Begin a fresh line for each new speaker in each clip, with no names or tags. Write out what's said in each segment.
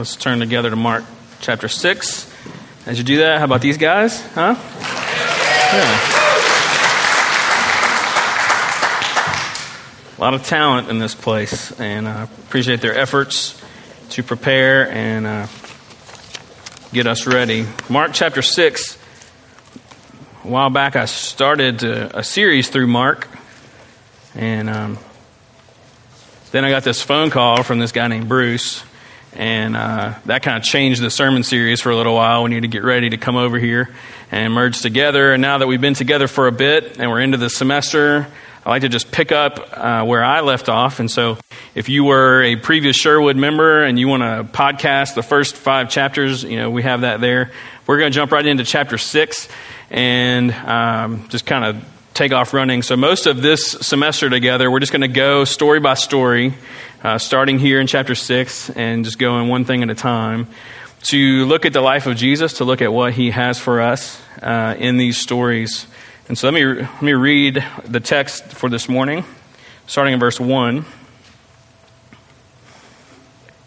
Let's turn together to Mark chapter 6. As you do that, how about these guys? Huh? Yeah. A lot of talent in this place, and I appreciate their efforts to prepare and uh, get us ready. Mark chapter 6. A while back, I started uh, a series through Mark, and um, then I got this phone call from this guy named Bruce and uh, that kind of changed the sermon series for a little while. We need to get ready to come over here and merge together. And now that we've been together for a bit and we're into the semester, I like to just pick up uh, where I left off. And so, if you were a previous Sherwood member and you want to podcast the first five chapters, you know we have that there. We're going to jump right into chapter six and um, just kind of take off running. So, most of this semester together, we're just going to go story by story, uh, starting here in chapter 6 and just going one thing at a time to look at the life of Jesus, to look at what he has for us uh, in these stories. And so, let me, let me read the text for this morning, starting in verse 1.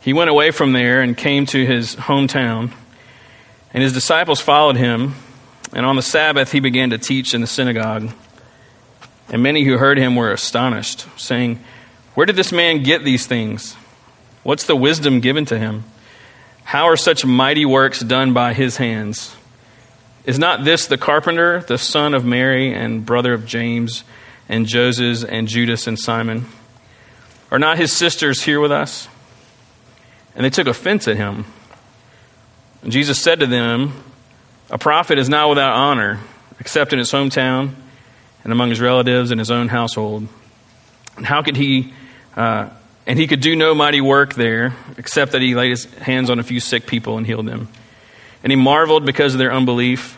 He went away from there and came to his hometown, and his disciples followed him. And on the Sabbath, he began to teach in the synagogue. And many who heard him were astonished, saying, Where did this man get these things? What's the wisdom given to him? How are such mighty works done by his hands? Is not this the carpenter, the son of Mary, and brother of James, and Joseph, and Judas, and Simon? Are not his sisters here with us? And they took offense at him. And Jesus said to them, A prophet is not without honor, except in his hometown and among his relatives and his own household. And how could he, uh, and he could do no mighty work there, except that he laid his hands on a few sick people and healed them. And he marveled because of their unbelief.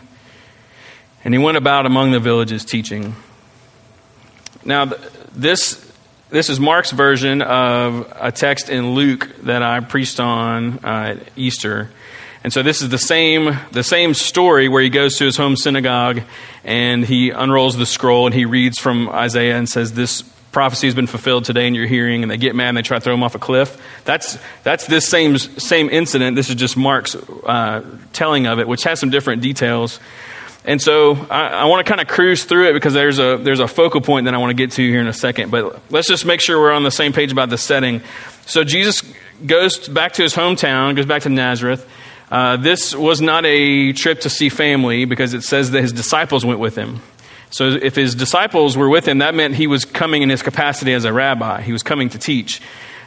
And he went about among the villages teaching. Now, this, this is Mark's version of a text in Luke that I preached on uh, at Easter. And so this is the same, the same story where he goes to his home synagogue and he unrolls the scroll and he reads from Isaiah and says, This prophecy has been fulfilled today in your hearing, and they get mad and they try to throw him off a cliff. That's, that's this same, same incident. This is just Mark's uh, telling of it, which has some different details. And so I, I want to kind of cruise through it because there's a, there's a focal point that I want to get to here in a second. But let's just make sure we're on the same page about the setting. So Jesus goes back to his hometown, goes back to Nazareth. Uh, this was not a trip to see family because it says that his disciples went with him. So if his disciples were with him, that meant he was coming in his capacity as a rabbi. He was coming to teach.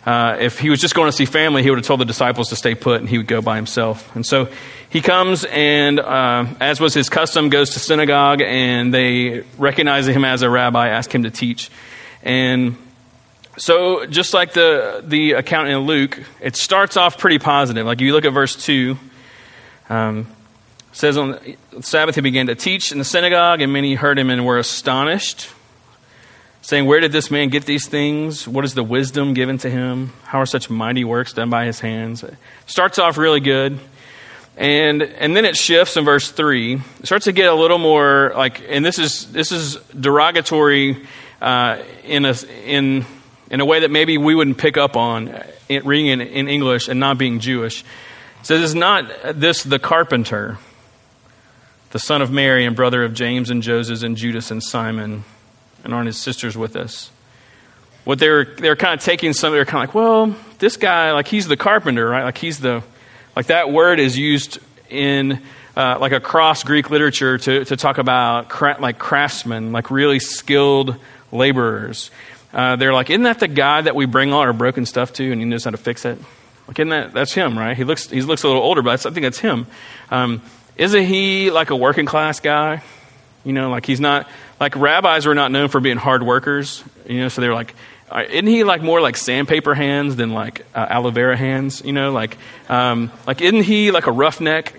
Uh, if he was just going to see family, he would have told the disciples to stay put and he would go by himself. And so he comes and, uh, as was his custom, goes to synagogue and they recognize him as a rabbi, ask him to teach. And so, just like the, the account in Luke, it starts off pretty positive. Like, if you look at verse 2, um, says on Sabbath he began to teach in the synagogue, and many heard him and were astonished, saying, Where did this man get these things? What is the wisdom given to him? How are such mighty works done by his hands? It starts off really good. And, and then it shifts in verse 3. It starts to get a little more like, and this is, this is derogatory uh, in, a, in in a way that maybe we wouldn't pick up on reading in, in English and not being Jewish. It says, Is not this the carpenter, the son of Mary and brother of James and Joseph and Judas and Simon, and aren't his sisters with us? What they're they were kind of taking some, They're kind of like, well, this guy, like he's the carpenter, right? Like he's the, like that word is used in uh, like across Greek literature to, to talk about cra- like craftsmen, like really skilled laborers. Uh, they're like, isn't that the guy that we bring all our broken stuff to and he knows how to fix it? Like, isn't that, that's him, right? He looks, he looks a little older, but I think that's him. Um, isn't he like a working class guy? You know, like he's not, like rabbis were not known for being hard workers, you know, so they're like, uh, isn't he like more like sandpaper hands than like uh, aloe vera hands? You know, like, um, like isn't he like a roughneck?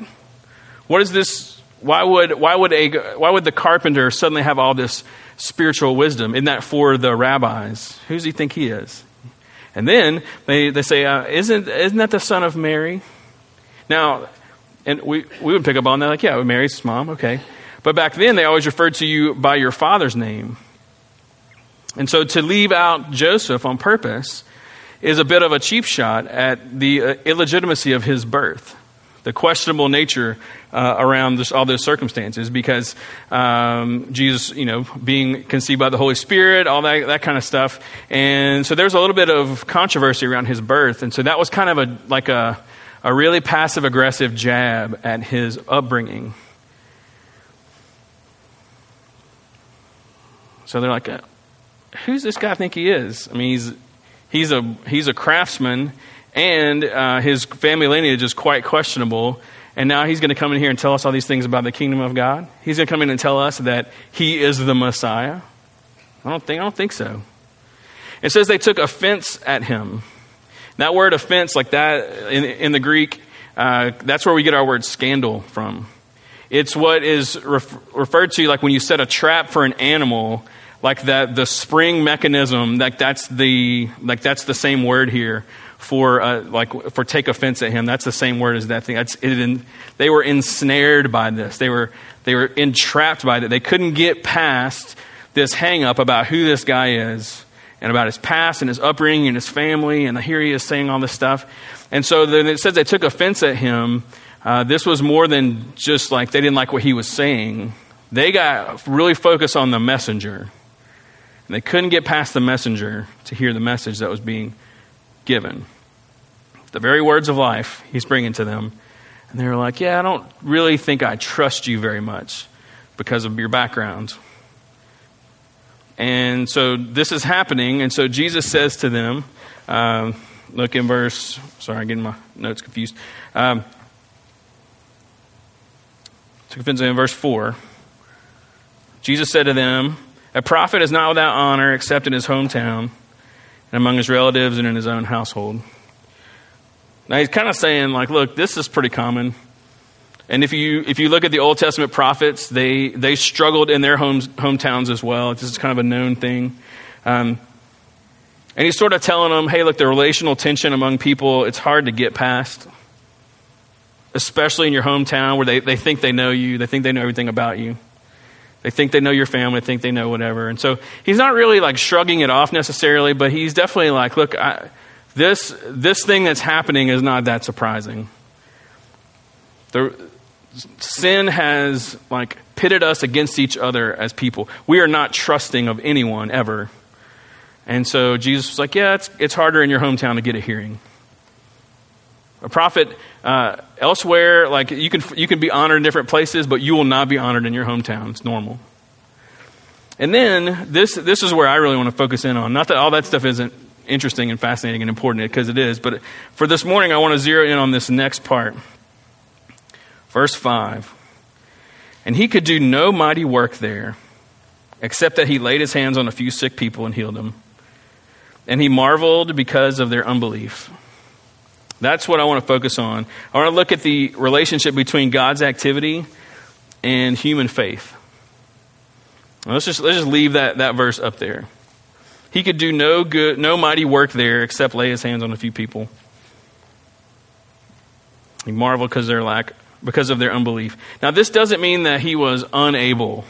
What is this? Why would why would a why would the carpenter suddenly have all this spiritual wisdom. Isn't that for the rabbis? Who does he think he is? And then they, they say, uh, isn't, isn't that the son of Mary? Now, and we, we would pick up on that, like, yeah, Mary's mom, okay. But back then, they always referred to you by your father's name. And so to leave out Joseph on purpose is a bit of a cheap shot at the uh, illegitimacy of his birth, the questionable nature uh, around this, all those circumstances, because um, Jesus, you know, being conceived by the Holy Spirit, all that, that kind of stuff. And so there's a little bit of controversy around his birth. And so that was kind of a, like a, a really passive aggressive jab at his upbringing. So they're like, uh, who's this guy think he is? I mean, he's, he's, a, he's a craftsman, and uh, his family lineage is quite questionable. And now he's going to come in here and tell us all these things about the kingdom of God. He's going to come in and tell us that he is the Messiah. I don't think, I don't think so. It says they took offense at him. That word offense, like that in, in the Greek, uh, that's where we get our word scandal from. It's what is ref- referred to like when you set a trap for an animal like that the spring mechanism like that's the like that's the same word here for uh, like for take offense at him. That's the same word as that thing. That's it, they were ensnared by this. They were they were entrapped by that. They couldn't get past this hang up about who this guy is and about his past and his upbringing and his family and here he is saying all this stuff and so then it says they took offense at him uh, this was more than just like they didn't like what he was saying they got really focused on the messenger and they couldn't get past the messenger to hear the message that was being given. The very words of life he's bringing to them. And they were like, Yeah, I don't really think I trust you very much because of your background. And so this is happening. And so Jesus says to them, um, look in verse, sorry, I'm getting my notes confused. Um, in verse 4. Jesus said to them, a prophet is not without honor except in his hometown and among his relatives and in his own household. Now he's kind of saying, like, look, this is pretty common. And if you if you look at the Old Testament prophets, they they struggled in their homes hometowns as well. This is kind of a known thing. Um, and he's sort of telling them, hey, look, the relational tension among people, it's hard to get past. Especially in your hometown where they, they think they know you, they think they know everything about you. They think they know your family, they think they know whatever. And so he's not really like shrugging it off necessarily, but he's definitely like, look, I, this, this thing that's happening is not that surprising. The, sin has like pitted us against each other as people. We are not trusting of anyone ever. And so Jesus was like, yeah, it's, it's harder in your hometown to get a hearing. A prophet uh, elsewhere, like you can, you can be honored in different places, but you will not be honored in your hometown. It's normal. And then this, this is where I really want to focus in on. Not that all that stuff isn't interesting and fascinating and important, because it is, but for this morning, I want to zero in on this next part. Verse 5. And he could do no mighty work there, except that he laid his hands on a few sick people and healed them. And he marveled because of their unbelief. That's what I want to focus on. I want to look at the relationship between God's activity and human faith. let's just let's just leave that, that verse up there. He could do no good, no mighty work there except lay his hands on a few people. He marveled because of their lack, because of their unbelief. Now, this doesn't mean that he was unable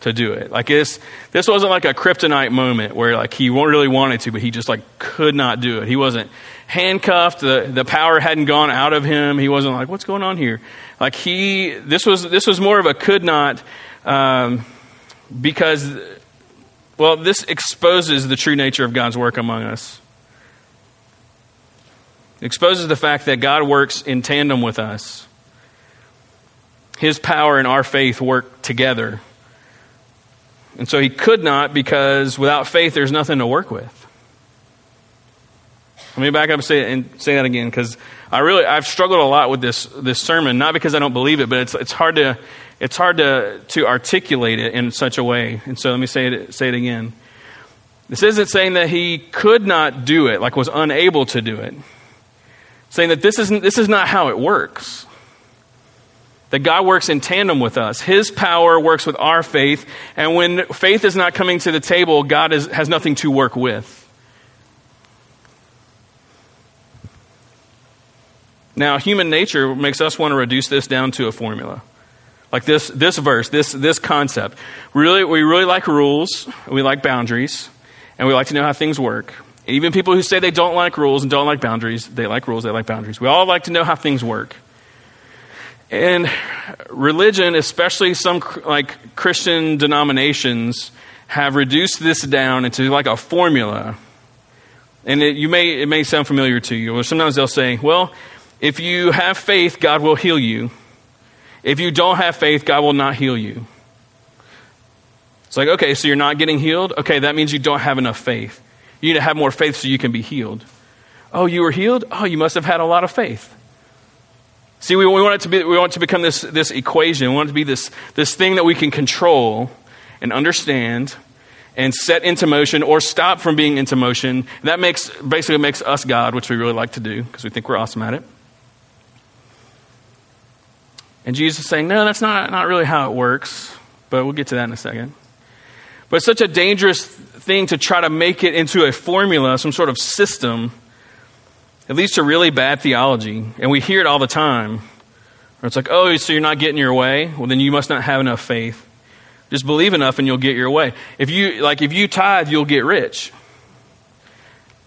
to do it. Like this, this wasn't like a kryptonite moment where like he really wanted to, but he just like could not do it. He wasn't handcuffed. The, the power hadn't gone out of him. He wasn't like, what's going on here? Like he, this was, this was more of a could not, um, because, well, this exposes the true nature of God's work among us. Exposes the fact that God works in tandem with us. His power and our faith work together. And so he could not because without faith, there's nothing to work with. Let me back up and say, and say that again because I really I've struggled a lot with this this sermon, not because I don't believe it, but it's it's hard to it's hard to to articulate it in such a way. And so let me say it say it again. This isn't saying that he could not do it, like was unable to do it. saying that this isn't this is not how it works. That God works in tandem with us. His power works with our faith, and when faith is not coming to the table, God is, has nothing to work with. Now, human nature makes us want to reduce this down to a formula. Like this, this verse, this, this concept. Really, we really like rules, we like boundaries, and we like to know how things work. Even people who say they don't like rules and don't like boundaries, they like rules, they like boundaries. We all like to know how things work. And religion, especially some like Christian denominations, have reduced this down into like a formula. And it, you may, it may sound familiar to you. Or sometimes they'll say, well, if you have faith, God will heal you. If you don't have faith, God will not heal you. It's like, okay, so you're not getting healed? Okay, that means you don't have enough faith. You need to have more faith so you can be healed. Oh, you were healed? Oh, you must have had a lot of faith. See, we, we want it to be, we want to become this, this equation. We want it to be this, this thing that we can control and understand and set into motion or stop from being into motion. And that makes, basically makes us God, which we really like to do because we think we're awesome at it. And Jesus is saying, no, that's not, not really how it works, but we'll get to that in a second. But it's such a dangerous thing to try to make it into a formula, some sort of system. It leads to really bad theology. And we hear it all the time. It's like, oh, so you're not getting your way? Well, then you must not have enough faith. Just believe enough and you'll get your way. If you, like, if you tithe, you'll get rich.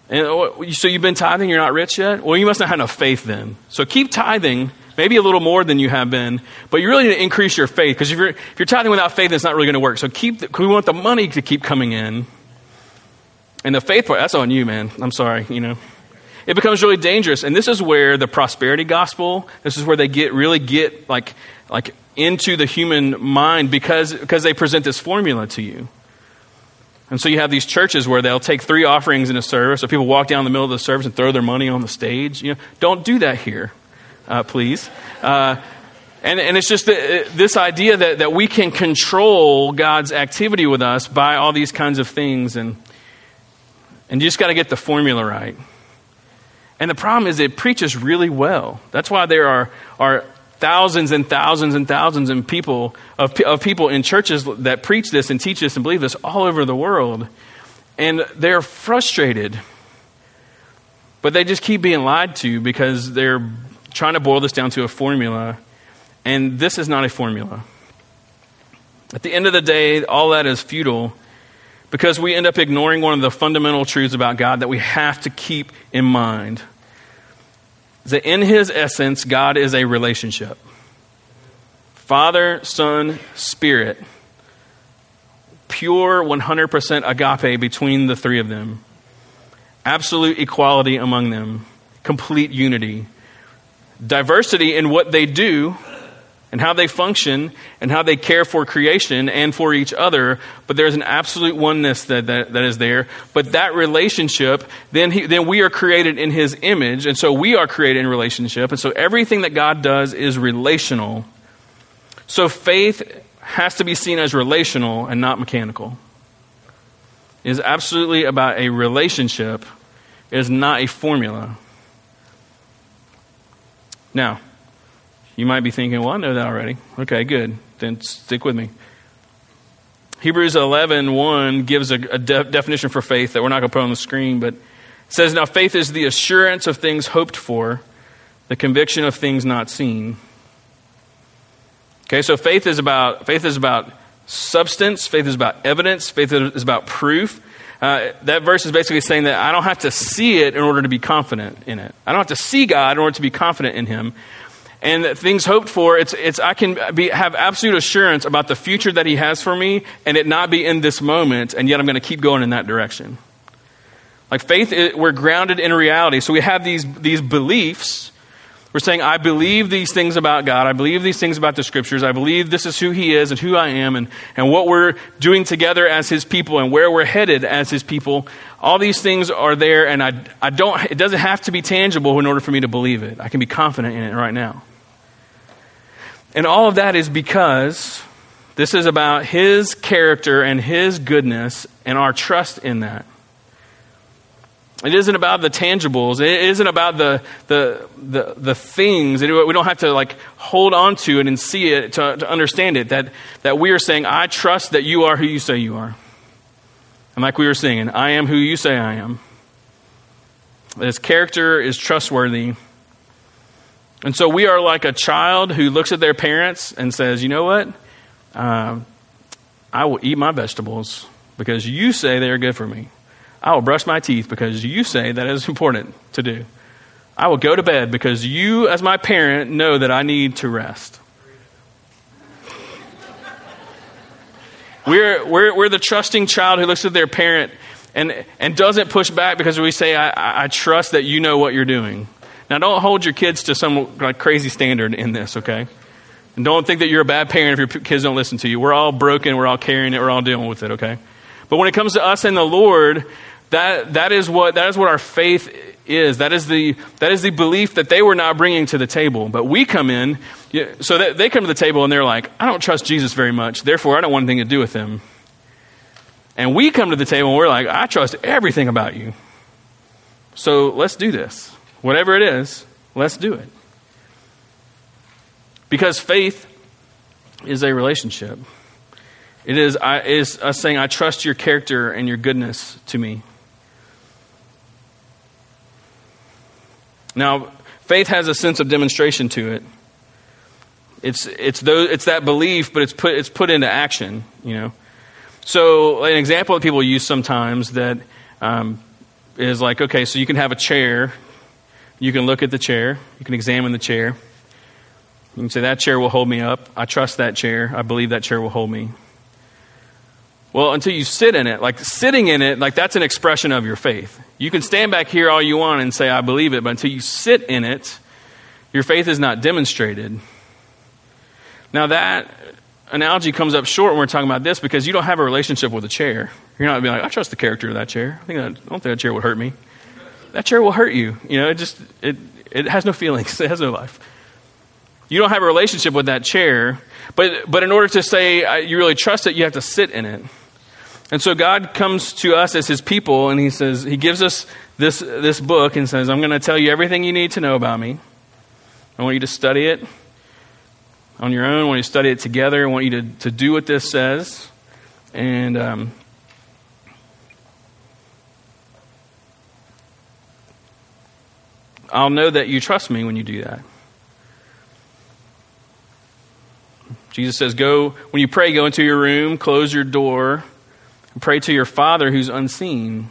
And oh, so you've been tithing, you're not rich yet? Well, you must not have enough faith then. So keep tithing maybe a little more than you have been, but you really need to increase your faith because if you're, if you're tithing without faith, it's not really going to work. So keep, the, we want the money to keep coming in. And the faith part, that's on you, man. I'm sorry, you know. It becomes really dangerous. And this is where the prosperity gospel, this is where they get really get like, like into the human mind because, because they present this formula to you. And so you have these churches where they'll take three offerings in a service, or people walk down the middle of the service and throw their money on the stage. You know, don't do that here uh, please. Uh, and, and it's just the, this idea that, that we can control God's activity with us by all these kinds of things. And, and you just got to get the formula right. And the problem is it preaches really well. That's why there are, are thousands and thousands and thousands of people, of, of people in churches that preach this and teach this and believe this all over the world. And they're frustrated. But they just keep being lied to because they're trying to boil this down to a formula, and this is not a formula. At the end of the day, all that is futile because we end up ignoring one of the fundamental truths about God that we have to keep in mind. That in his essence, God is a relationship Father, Son, Spirit. Pure 100% agape between the three of them. Absolute equality among them. Complete unity diversity in what they do and how they function and how they care for creation and for each other, but there's an absolute oneness that, that, that is there. But that relationship, then, he, then we are created in His image, and so we are created in relationship, and so everything that God does is relational. So faith has to be seen as relational and not mechanical. It is absolutely about a relationship, it is not a formula. Now, you might be thinking, well, I know that already. Okay, good. Then stick with me. Hebrews 11, 1 gives a, a de- definition for faith that we're not going to put on the screen, but says, Now faith is the assurance of things hoped for, the conviction of things not seen. Okay, so faith is about faith is about substance, faith is about evidence, faith is about proof. Uh, that verse is basically saying that I don't have to see it in order to be confident in it. I don't have to see God in order to be confident in Him. And things hoped for, it's, it's I can be, have absolute assurance about the future that He has for me and it not be in this moment, and yet I'm going to keep going in that direction. Like faith, we're grounded in reality. So we have these, these beliefs we're saying, I believe these things about God. I believe these things about the scriptures. I believe this is who He is and who I am and, and what we're doing together as His people and where we're headed as His people. All these things are there, and I, I don't, it doesn't have to be tangible in order for me to believe it. I can be confident in it right now. And all of that is because this is about His character and His goodness and our trust in that. It isn't about the tangibles. It isn't about the, the, the, the things. We don't have to like hold on to it and see it to, to understand it. That, that we are saying, I trust that you are who you say you are. And like we were singing, I am who you say I am. His character is trustworthy. And so we are like a child who looks at their parents and says, you know what? Uh, I will eat my vegetables because you say they are good for me. I will brush my teeth because you say that is important to do. I will go to bed because you, as my parent, know that I need to rest. We're, we're, we're the trusting child who looks at their parent and, and doesn't push back because we say, I, I trust that you know what you're doing. Now, don't hold your kids to some like crazy standard in this, okay? And don't think that you're a bad parent if your kids don't listen to you. We're all broken. We're all carrying it. We're all dealing with it, okay? But when it comes to us and the Lord, that, that, is what, that is what our faith is. That is, the, that is the belief that they were not bringing to the table. But we come in, so that they come to the table and they're like, I don't trust Jesus very much. Therefore, I don't want anything to do with him. And we come to the table and we're like, I trust everything about you. So let's do this. Whatever it is, let's do it. Because faith is a relationship. It is, I, is us saying, I trust your character and your goodness to me. Now, faith has a sense of demonstration to it. It's, it's, those, it's that belief, but it's put, it's put into action, you know. So, an example that people use sometimes that um, is like, okay, so you can have a chair you can look at the chair, you can examine the chair. You can say, That chair will hold me up. I trust that chair. I believe that chair will hold me. Well, until you sit in it, like sitting in it, like that's an expression of your faith. You can stand back here all you want and say, I believe it, but until you sit in it, your faith is not demonstrated. Now, that analogy comes up short when we're talking about this because you don't have a relationship with a chair. You're not being like, I trust the character of that chair. I, think that, I don't think that chair would hurt me that chair will hurt you. You know, it just it it has no feelings. It has no life. You don't have a relationship with that chair, but but in order to say you really trust it, you have to sit in it. And so God comes to us as His people, and He says He gives us this this book and says, "I'm going to tell you everything you need to know about me. I want you to study it on your own. I want you to study it together. I want you to to do what this says." And um, I'll know that you trust me when you do that. Jesus says, Go, when you pray, go into your room, close your door, pray to your Father who's unseen.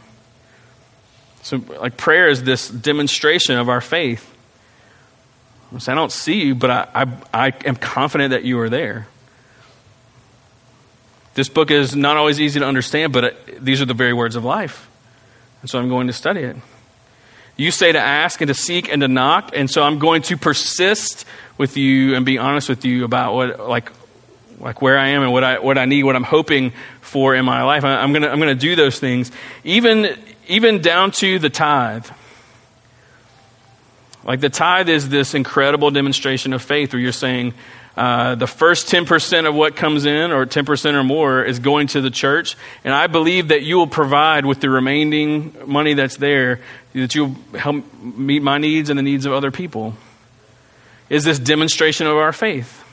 So, like, prayer is this demonstration of our faith. I don't see you, but I, I, I am confident that you are there. This book is not always easy to understand, but it, these are the very words of life. And so I'm going to study it. You say to ask and to seek and to knock, and so I'm going to persist with you and be honest with you about what, like, like where I am and what I, what I need, what I'm hoping for in my life. I, am going to I'm going to do those things, even, even down to the tithe. Like the tithe is this incredible demonstration of faith where you're saying, uh, the first 10% of what comes in, or 10% or more, is going to the church. And I believe that you will provide with the remaining money that's there, that you'll help meet my needs and the needs of other people. Is this demonstration of our faith?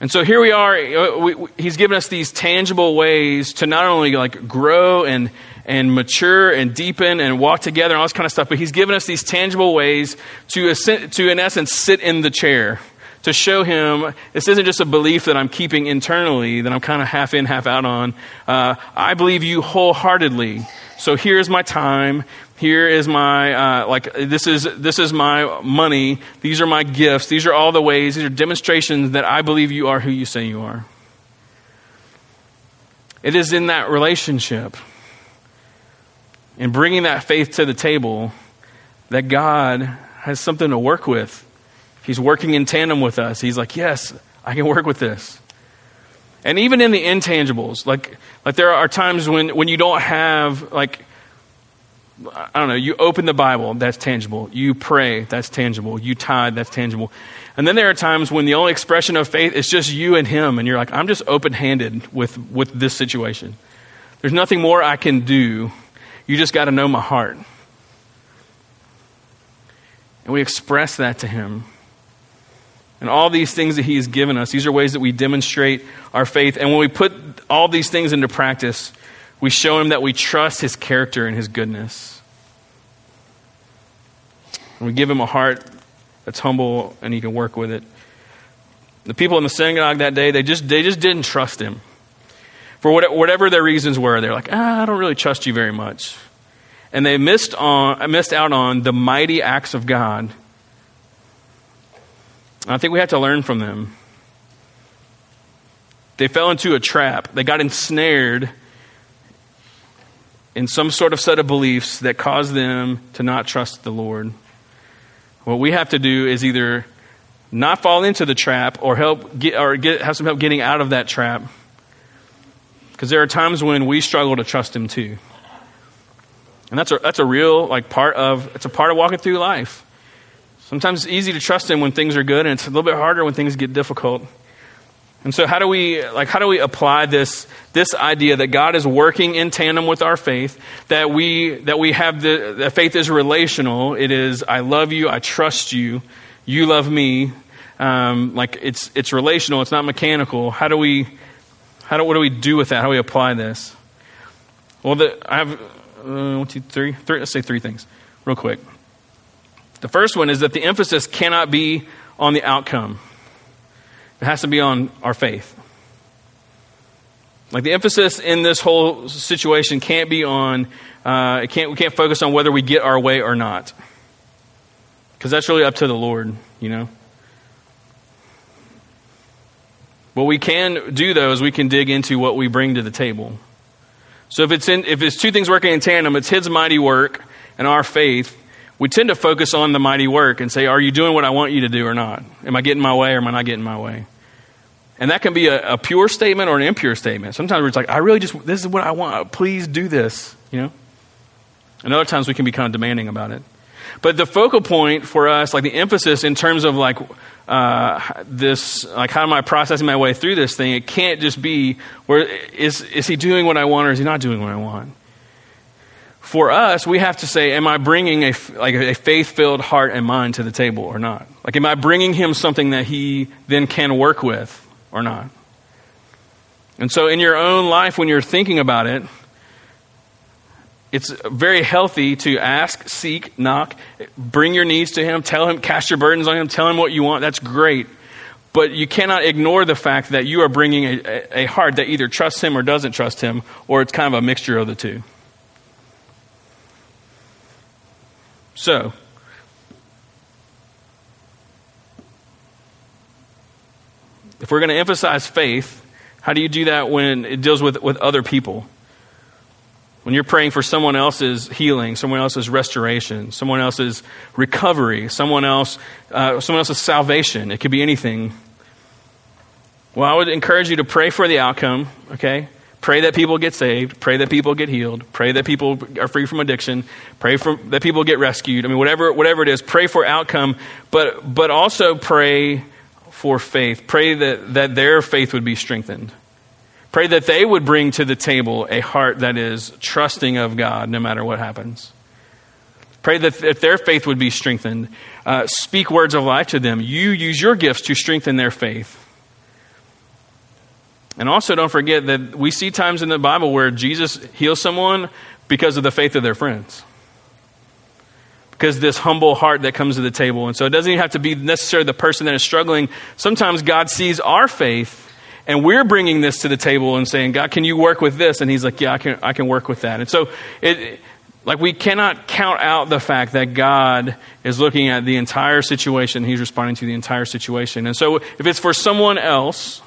And so here we are. Uh, we, we, he's given us these tangible ways to not only like grow and and mature and deepen and walk together and all this kind of stuff, but he's given us these tangible ways to, to in essence, sit in the chair to show him this isn't just a belief that I'm keeping internally, that I'm kind of half in, half out on. Uh, I believe you wholeheartedly. So here's my time. Here is my uh, like this is this is my money. These are my gifts. These are all the ways. These are demonstrations that I believe you are who you say you are. It is in that relationship, in bringing that faith to the table, that God has something to work with He's working in tandem with us. He's like, yes, I can work with this. And even in the intangibles, like, like there are times when, when you don't have, like, I don't know, you open the Bible, that's tangible. You pray, that's tangible. You tithe, that's tangible. And then there are times when the only expression of faith is just you and Him, and you're like, I'm just open handed with, with this situation. There's nothing more I can do. You just got to know my heart. And we express that to Him. And all these things that He has given us, these are ways that we demonstrate our faith. And when we put all these things into practice, we show Him that we trust His character and His goodness. And we give Him a heart that's humble and He can work with it. The people in the synagogue that day, they just, they just didn't trust Him. for whatever their reasons were. They're like, ah, I don't really trust you very much. And they missed, on, missed out on the mighty acts of God. I think we have to learn from them. They fell into a trap. They got ensnared in some sort of set of beliefs that caused them to not trust the Lord. What we have to do is either not fall into the trap or help get or get have some help getting out of that trap. Because there are times when we struggle to trust him too. And that's a that's a real like part of it's a part of walking through life. Sometimes it's easy to trust him when things are good and it's a little bit harder when things get difficult. And so how do we like how do we apply this this idea that God is working in tandem with our faith that we that we have the that faith is relational? It is I love you I trust you you love me. Um, like it's it's relational it's not mechanical. How do we how do what do we do with that? How do we apply this? Well the, I have uh, one two three three let's say three things real quick. The first one is that the emphasis cannot be on the outcome it has to be on our faith. Like the emphasis in this whole situation can't be on, uh, it can't, we can't focus on whether we get our way or not. Because that's really up to the Lord, you know. What we can do, though, is we can dig into what we bring to the table. So if it's, in, if it's two things working in tandem, it's His mighty work and our faith, we tend to focus on the mighty work and say, Are you doing what I want you to do or not? Am I getting my way or am I not getting my way? And that can be a, a, pure statement or an impure statement. Sometimes it's like, I really just, this is what I want. Please do this, you know? And other times we can be kind of demanding about it. But the focal point for us, like the emphasis in terms of like uh, this, like how am I processing my way through this thing? It can't just be where is is he doing what I want or is he not doing what I want? For us, we have to say, am I bringing a like a faith filled heart and mind to the table or not? Like, am I bringing him something that he then can work with? Or not. And so, in your own life, when you're thinking about it, it's very healthy to ask, seek, knock, bring your needs to Him, tell Him, cast your burdens on Him, tell Him what you want. That's great. But you cannot ignore the fact that you are bringing a, a heart that either trusts Him or doesn't trust Him, or it's kind of a mixture of the two. So, If we're going to emphasize faith, how do you do that when it deals with, with other people? When you're praying for someone else's healing, someone else's restoration, someone else's recovery, someone else, uh, someone else's salvation, it could be anything. Well, I would encourage you to pray for the outcome. Okay, pray that people get saved, pray that people get healed, pray that people are free from addiction, pray for, that people get rescued. I mean, whatever whatever it is, pray for outcome, but but also pray for faith. Pray that, that their faith would be strengthened. Pray that they would bring to the table a heart that is trusting of God no matter what happens. Pray that, that their faith would be strengthened. Uh, speak words of life to them. You use your gifts to strengthen their faith. And also, don't forget that we see times in the Bible where Jesus heals someone because of the faith of their friends because this humble heart that comes to the table. And so it doesn't even have to be necessarily the person that is struggling. Sometimes God sees our faith and we're bringing this to the table and saying, God, can you work with this? And he's like, yeah, I can, I can work with that. And so it, like we cannot count out the fact that God is looking at the entire situation. He's responding to the entire situation. And so if it's for someone else,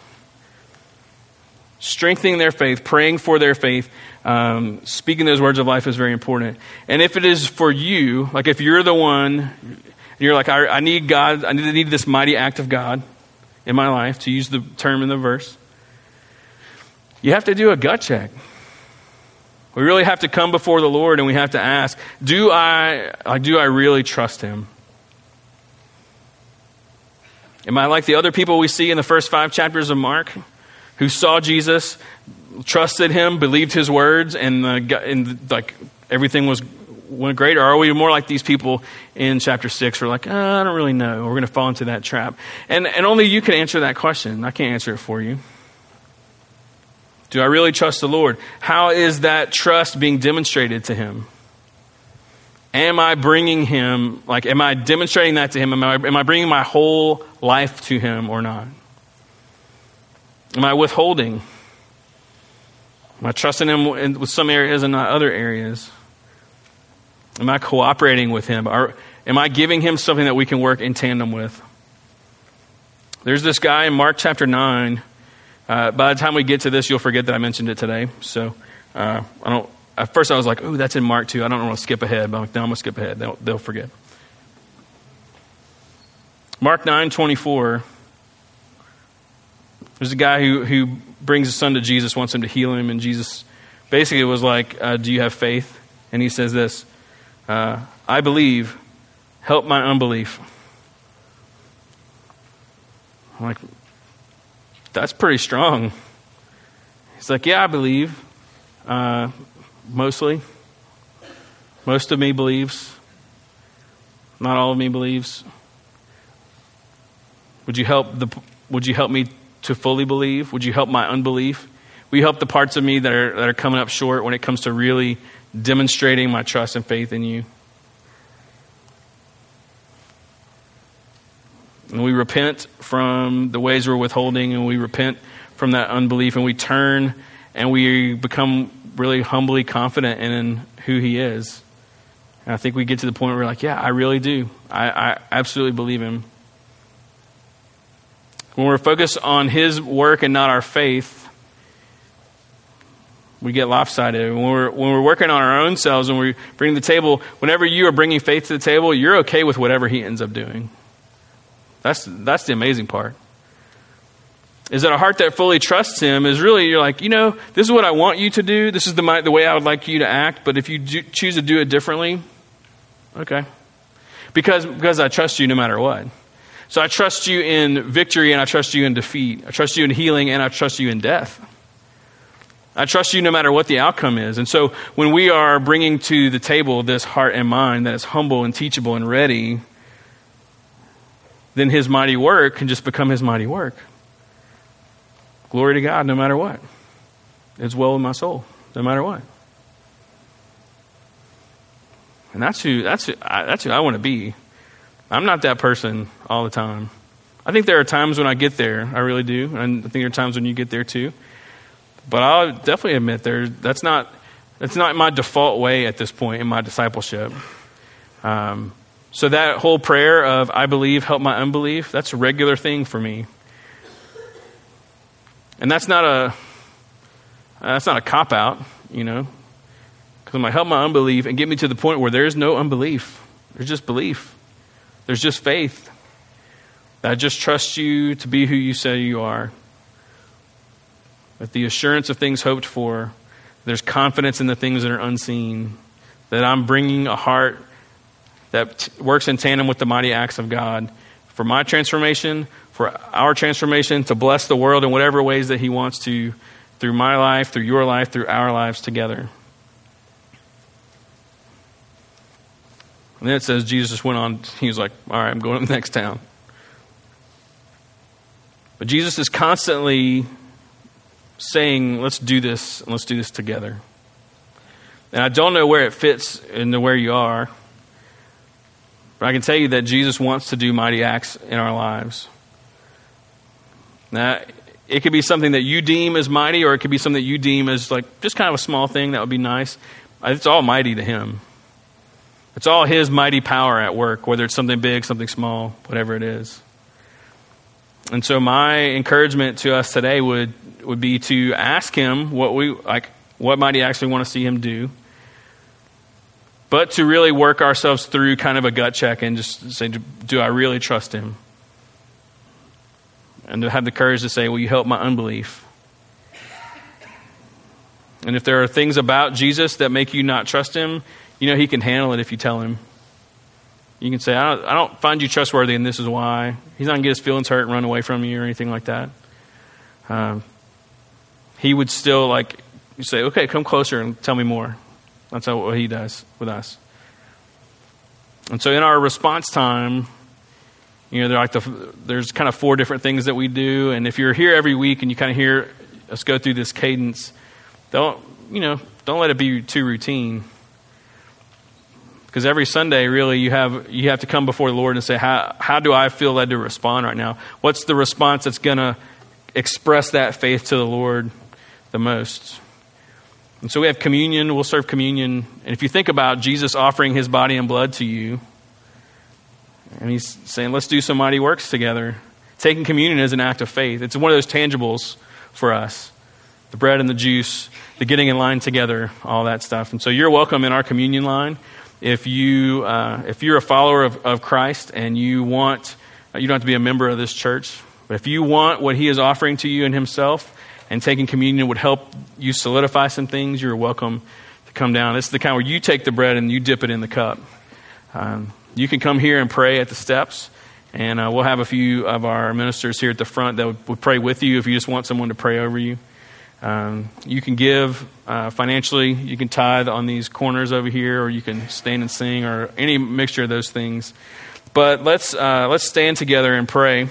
strengthening their faith, praying for their faith, um, speaking those words of life is very important. And if it is for you, like if you're the one, you're like, I, I need God, I need, need this mighty act of God in my life, to use the term in the verse, you have to do a gut check. We really have to come before the Lord and we have to ask, do I, do I really trust Him? Am I like the other people we see in the first five chapters of Mark? Who saw Jesus, trusted him, believed his words, and, uh, and like everything was went great? Or are we more like these people in chapter 6 who are like, oh, I don't really know. We're going to fall into that trap. And, and only you can answer that question. I can't answer it for you. Do I really trust the Lord? How is that trust being demonstrated to him? Am I bringing him, like, am I demonstrating that to him? Am I, am I bringing my whole life to him or not? Am I withholding? Am I trusting Him with some areas and not other areas? Am I cooperating with Him? Or am I giving Him something that we can work in tandem with? There's this guy in Mark chapter 9. Uh, by the time we get to this, you'll forget that I mentioned it today. So uh, I don't. At first, I was like, "Oh, that's in Mark too." I don't want to skip ahead, but I'm like, "No, I'm gonna skip ahead. They'll, they'll forget." Mark nine twenty four. There's a guy who who brings his son to Jesus, wants him to heal him, and Jesus basically was like, uh, "Do you have faith?" And he says this, uh, "I believe. Help my unbelief." I'm like, that's pretty strong. He's like, yeah, I believe. Uh, mostly. Most of me believes. Not all of me believes. Would you help the would you help me to fully believe? Would you help my unbelief? Will you help the parts of me that are that are coming up short when it comes to really demonstrating my trust and faith in you? And we repent from the ways we're withholding, and we repent from that unbelief, and we turn and we become really humbly confident in who He is. And I think we get to the point where we're like, yeah, I really do. I, I absolutely believe Him. When we're focused on His work and not our faith, we get lopsided. When we're, when we're working on our own selves and we bring the table, whenever you are bringing faith to the table, you're okay with whatever He ends up doing. That's, that's the amazing part. Is that a heart that fully trusts Him is really, you're like, you know, this is what I want you to do. This is the, the way I would like you to act. But if you do, choose to do it differently, okay. Because, because I trust you no matter what. So I trust you in victory and I trust you in defeat. I trust you in healing and I trust you in death. I trust you no matter what the outcome is. And so when we are bringing to the table this heart and mind that is humble and teachable and ready, then his mighty work can just become his mighty work. Glory to God no matter what. It's well with my soul, no matter what. And that's who that's who, I, that's who I want to be. I'm not that person all the time. I think there are times when I get there, I really do, and I think there are times when you get there too. But I'll definitely admit there that's not that's not my default way at this point in my discipleship. Um, so that whole prayer of I believe, help my unbelief, that's a regular thing for me. And that's not a that's not a cop out, you know. Because I'm like, help my unbelief and get me to the point where there's no unbelief. There's just belief. There's just faith. I just trust you to be who you say you are. With the assurance of things hoped for, there's confidence in the things that are unseen. That I'm bringing a heart that works in tandem with the mighty acts of God for my transformation, for our transformation, to bless the world in whatever ways that He wants to through my life, through your life, through our lives together. And then it says Jesus went on, he was like, All right, I'm going to the next town. But Jesus is constantly saying, Let's do this, and let's do this together. And I don't know where it fits into where you are. But I can tell you that Jesus wants to do mighty acts in our lives. Now, it could be something that you deem as mighty, or it could be something that you deem as like just kind of a small thing that would be nice. It's all mighty to Him. It's all His mighty power at work, whether it's something big, something small, whatever it is. And so, my encouragement to us today would would be to ask Him what we like, what might He actually want to see Him do but to really work ourselves through kind of a gut check and just say, do I really trust him? And to have the courage to say, will you help my unbelief? And if there are things about Jesus that make you not trust him, you know he can handle it if you tell him. You can say, I don't, I don't find you trustworthy, and this is why. He's not going to get his feelings hurt and run away from you or anything like that. Um, he would still, like, you say, okay, come closer and tell me more. That's what he does with us. And so in our response time, you know, like the, there's kind of four different things that we do. And if you're here every week and you kind of hear us go through this cadence, don't, you know, don't let it be too routine. Because every Sunday, really, you have, you have to come before the Lord and say, how, how do I feel led to respond right now? What's the response that's going to express that faith to the Lord the most? And so we have communion, we'll serve communion. And if you think about Jesus offering his body and blood to you, and he's saying, let's do some mighty works together. Taking communion is an act of faith. It's one of those tangibles for us the bread and the juice, the getting in line together, all that stuff. And so you're welcome in our communion line. If, you, uh, if you're a follower of, of Christ and you want, you don't have to be a member of this church, but if you want what he is offering to you in himself, and taking communion would help you solidify some things, you're welcome to come down. This is the kind where you take the bread and you dip it in the cup. Um, you can come here and pray at the steps. And uh, we'll have a few of our ministers here at the front that would, would, pray with you if you just want someone to pray over you. Um, you can give uh, financially. You can tithe on these corners over here, or you can stand and sing, or any mixture of those things. But let's uh, let's stand together and pray.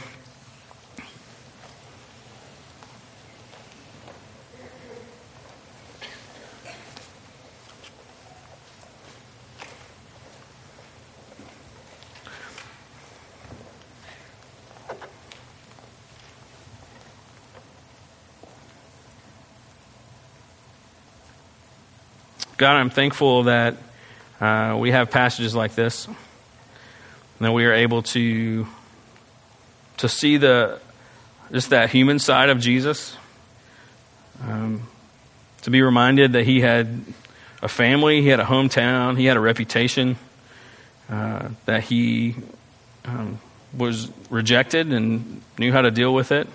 God, I'm thankful that uh, we have passages like this, and that we are able to to see the just that human side of Jesus, um, to be reminded that he had a family, he had a hometown, he had a reputation, uh, that he um, was rejected and knew how to deal with it,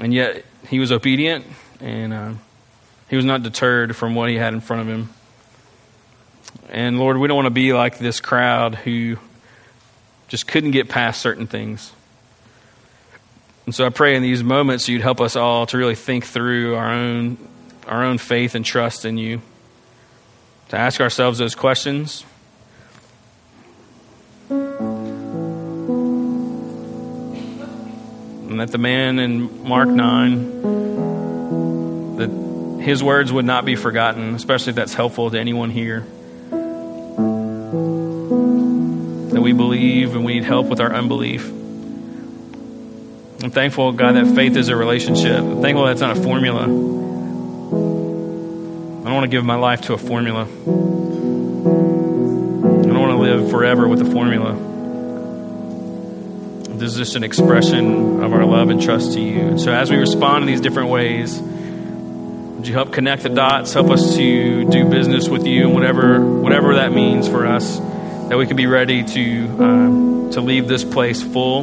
and yet he was obedient and. Uh, he was not deterred from what he had in front of him. And Lord, we don't want to be like this crowd who just couldn't get past certain things. And so I pray in these moments you'd help us all to really think through our own our own faith and trust in you. To ask ourselves those questions. And that the man in Mark 9 that his words would not be forgotten, especially if that's helpful to anyone here. That we believe and we need help with our unbelief. I'm thankful, God, that faith is a relationship. I'm thankful that's not a formula. I don't want to give my life to a formula. I don't want to live forever with a formula. This is just an expression of our love and trust to you. And so as we respond in these different ways, would you help connect the dots? Help us to do business with you and whatever, whatever that means for us, that we can be ready to, um, to leave this place full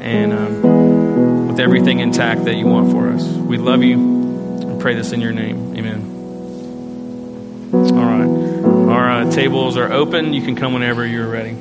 and um, with everything intact that you want for us. We love you and pray this in your name. Amen. All right. Our uh, tables are open. You can come whenever you're ready.